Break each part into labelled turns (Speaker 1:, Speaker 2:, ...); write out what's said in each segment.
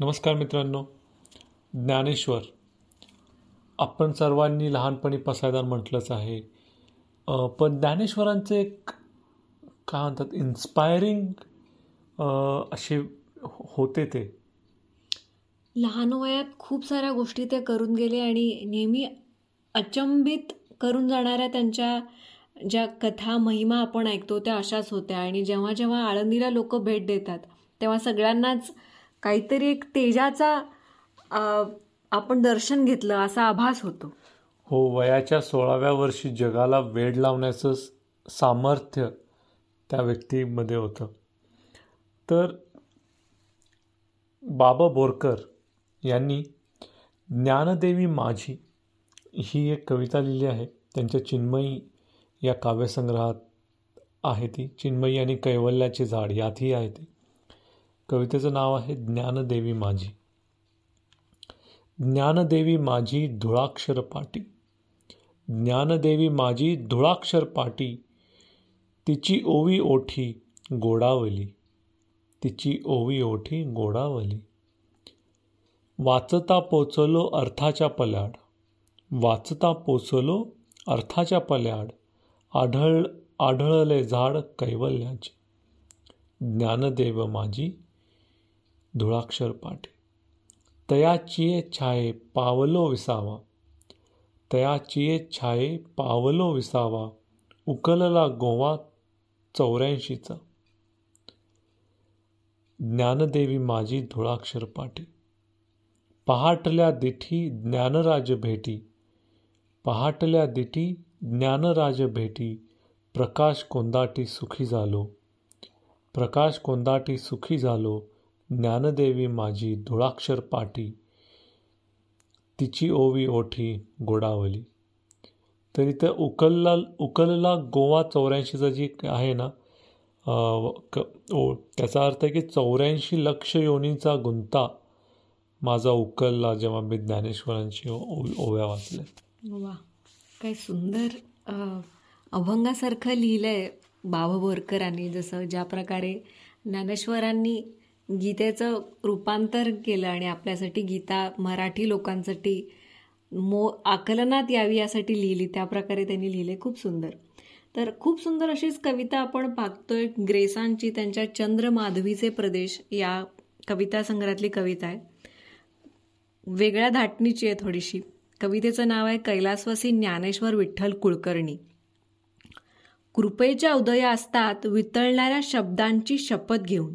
Speaker 1: नमस्कार मित्रांनो. ज्ञानेश्वर. आपण सर्वांनी लहानपणी पसायदान म्हटलंच आहे. पण ज्ञानेश्वरांचे एक काय म्हणतात इन्स्पायरिंग असे होते ते.
Speaker 2: लहान वयात खूप साऱ्या गोष्टी ते करून गेले आणि नेहमी अचंबित करून जाणाऱ्या त्यांच्या ज्या कथा महिमा आपण ऐकतो त्या अशाच होत्या. आणि जेव्हा जेव्हा आळंदीला लोक भेट देतात तेव्हा सगळ्यांनाच काहीतरी एक तेजाचा आपण दर्शन घेतलं असा आभास होतो.
Speaker 1: हो वयाच्या सोळाव्या वर्षी जगाला वेड लावण्याचं सामर्थ्य त्या व्यक्तीमध्ये होतं. तर बाबा बोरकर यांनी ज्ञानदेवी माझी ही एक कविता लिहिली आहे. त्यांच्या चिन्मयी या काव्यसंग्रहात आहे ती. चिन्मयी आणि कैवल्याचे झाड यातही आहे ती. कवितेचं नाव आहे ज्ञानदेवी माझी. ज्ञानदेवी माझी धुळाक्षर पाटी. ज्ञानदेवी माझी धुळाक्षर पाटी. तिची ओवी ओठी गोडावली. तिची ओवी ओठी गोडावली. वाचता पोचलो अर्थाच्या पल्याड. वाचता पोचलो अर्थाच्या पल्याड. आढळ आढळले झाड कैवल्याचे. ज्ञानदेव माझी धुळाक्षर पाठे तयाचिये छाये पावलो विसावा. तयाचिये छाये पावलो विसावा. उकलला गोवा चौऱ्याऐंशीचा. ज्ञानदेवी माझी धुळाक्षर पाठी पहाटल्या दिठी ज्ञानराज भेटी. पहाटल्या दिठी ज्ञानराज भेटी. प्रकाश कोंदाटी सुखी झालो. प्रकाश कोंदाटी सुखी झालो. ज्ञानदेवी माझी धुळाक्षर पाठी तिची ओवी ओठी गोडावली. तर उकलला उकलला गोवा चौऱ्याऐंशीचा जी आहे ना क ओ त्याचा अर्थ आहे की चौऱ्याऐंशी लक्ष योनीचा गुंता माझा उकलला जेव्हा मी ज्ञानेश्वरांची ओव्या वाचल्या.
Speaker 2: वा काय सुंदर अभंगासारखं लिहिलं आहे बाबा बोरकरांनी जसं ज्या प्रकारे ज्ञानेश्वरांनी गीतेचं रूपांतर केलं आणि आपल्यासाठी गीता मराठी लोकांसाठी मो आकलनात यावी यासाठी लिहिली. त्या प्रकारे त्यांनी लिहिले. खूप सुंदर. तर खूप सुंदर अशीच कविता आपण पाहतोय. ग्रेसांची त्यांच्या चंद्र माधवीचे प्रदेश या कविता संग्रहातली कविता आहे. वेगळ्या धाटणीची आहे थोडीशी. कवितेचं नाव आहे कैलासवासी ज्ञानेश्वर विठ्ठल कुलकर्णी. कृपेच्या उदया असतात वितळणाऱ्या शब्दांची शपथ घेऊन.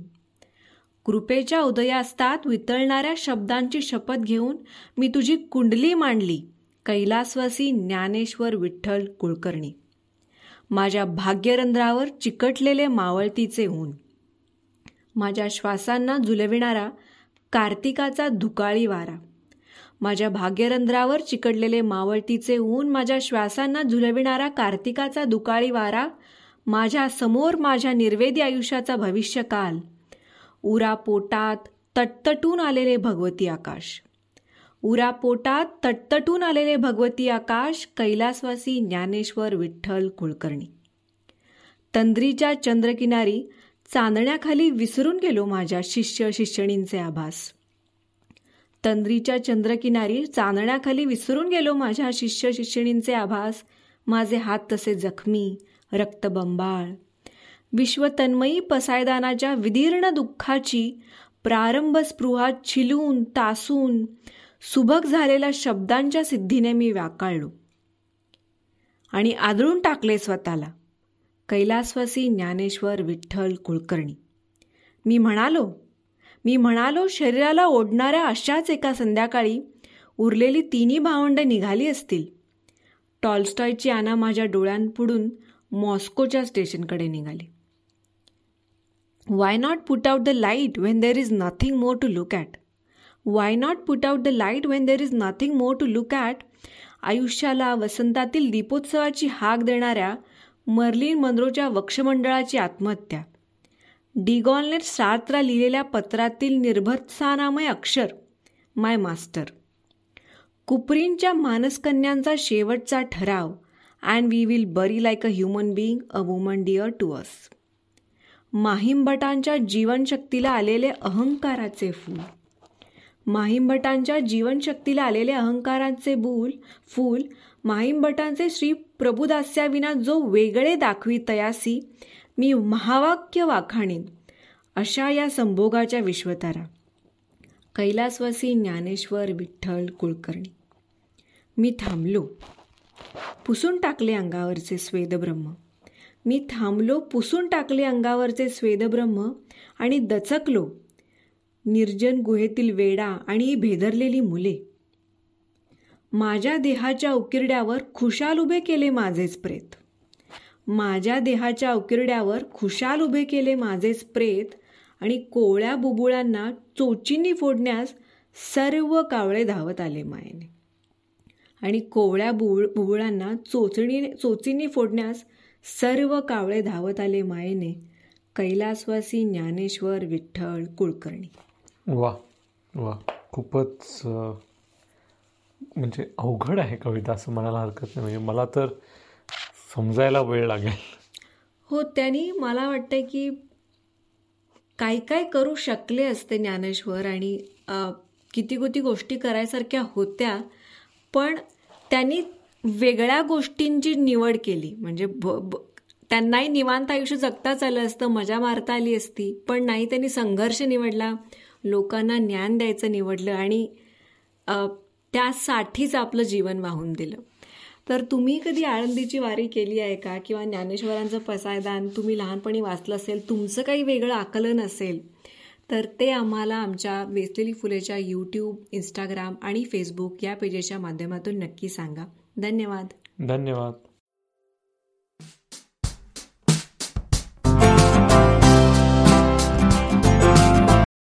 Speaker 2: कृपेच्या उदयास्तात वितळणाऱ्या शब्दांची शपथ घेऊन मी तुझी कुंडली मांडली कैलासवासी ज्ञानेश्वर विठ्ठल कुलकर्णी. माझ्या भाग्यरंध्रावर चिकटलेले मावळतीचे ऊन. माझ्या श्वासांना झुलविणारा कार्तिकाचा धुकाळी वारा. माझ्या भाग्यरंध्रावर चिकटलेले मावळतीचे ऊन माझ्या श्वासांना झुलविणारा कार्तिकाचा दुकाळी वारा माझ्यासमोर माझ्या निर्वेदी आयुष्याचा भविष्यकाल. उरा पोटात तटतटून आलेले भगवती आकाश. उरा पोटात तटतटून आलेले भगवती आकाश कैलासवासी ज्ञानेश्वर विठ्ठल कुलकर्णी. तंद्रीच्या चंद्रकिनारी चांदण्याखाली विसरून गेलो माझ्या शिष्य शिष्यणींचे आभास. तंद्रीच्या चंद्रकिनारी चांदण्याखाली विसरून गेलो माझ्या शिष्य शिष्यणींचे आभास. माझे हात तसे जखमी रक्तबंबाळ विश्वतन्मयी पसायदानाच्या विदीर्ण दुःखाची प्रारंभ स्पृहा छिलून तासून सुभग झालेल्या शब्दांच्या सिद्धीने मी व्याकाळलो. आणि आदळून टाकले स्वतःला कैलासवासी ज्ञानेश्वर विठ्ठल कुलकर्णी. मी म्हणालो मी म्हणालो शरीराला ओढणाऱ्या अशाच एका संध्याकाळी उरलेली तिन्ही भावंड निघाली असतील. टॉलस्टॉयची आना माझ्या डोळ्यांपुढून मॉस्कोच्या स्टेशनकडे निघाली. Why not put out the light when there is nothing more to look at? Why not put out the light when there is nothing more to look at आयुष्याला वसंतातील दीपोत्सवाची हाक देणाऱ्या मर्लिन मनरोच्या वक्षमंडळाची आत्महत्या. डिगॉनने सार्त्रा लिहिलेल्या पत्रातील निर्भत्सानामय अक्षर माय मास्टर कुपरींच्या मानसकन्यांचा शेवटचा ठराव and we will bury like a human being a woman dear to us माहिमभटांच्या जीवनशक्तीला आलेले अहंकाराचे फूल. माहिमभटांच्या जीवनशक्तीला आलेले अहंकारांचे बूल फूल माहिमभटांचे श्री प्रभुदास्याविना जो वेगळे दाखवी तयासी मी महावाक्य वाखाणीन अशा या संभोगाच्या विश्वतारा. कैलासवासी ज्ञानेश्वर विठ्ठल कुलकर्णी. मी थांबलो. पुसून टाकले अंगावरचे स्वेदब्रह्म. मी थांबलो पुसून टाकले अंगावरचे स्वेदब्रह्म आणि दचकलो. निर्जन गुहेतील वेडा आणि भेदरलेली मुले. माझ्या देहाच्या उकिरड्यावर खुशाल उभे केले माझेच प्रेत. माझ्या देहाच्या उकिरड्यावर खुशाल उभे केले माझेच प्रेत आणि कोवळ्या बुबुळांना चोचींनी फोडण्यास सर्व कावळे धावत आले मायेने. आणि कोवळ्या बुळ बुबुळांना चोचणी चोचींनी फोडण्यास सर्व कावळे धावत आले मायेने. कैलासवासी ज्ञानेश्वर विठ्ठल कुलकर्णी.
Speaker 1: वा वा. खूपच म्हणजे अवघड आहे कविता असं म्हणायला हरकत नाही. म्हणजे मला तर समजायला वेळ लागेल.
Speaker 2: हो त्यांनी मला वाटतं की काय काय करू शकले असते ज्ञानेश्वर आणि किती किती गोष्टी करायसारख्या होत्या. पण त्यांनी वेगळ्या गोष्टींची निवड केली. म्हणजे ब त्यांनाही निवांत आयुष्य जगताच आलं असतं मजा मारता आली असती पण नाही त्यांनी संघर्ष निवडला. लोकांना ज्ञान द्यायचं निवडलं आणि त्यासाठीच आपलं जीवन वाहून दिलं. तर तुम्ही कधी आळंदीची वारी केली आहे का? किंवा ज्ञानेश्वरांचं पसायदान तुम्ही लहानपणी वाचलं असेल तुमचं काही वेगळं आकलन असेल तर ते आम्हाला आमच्या वेचलेली फुलेच्या यूट्यूब इंस्टाग्राम आणि फेसबुक या पेजेसच्या माध्यमातून नक्की सांगा. धन्यवाद.
Speaker 1: धन्यवाद.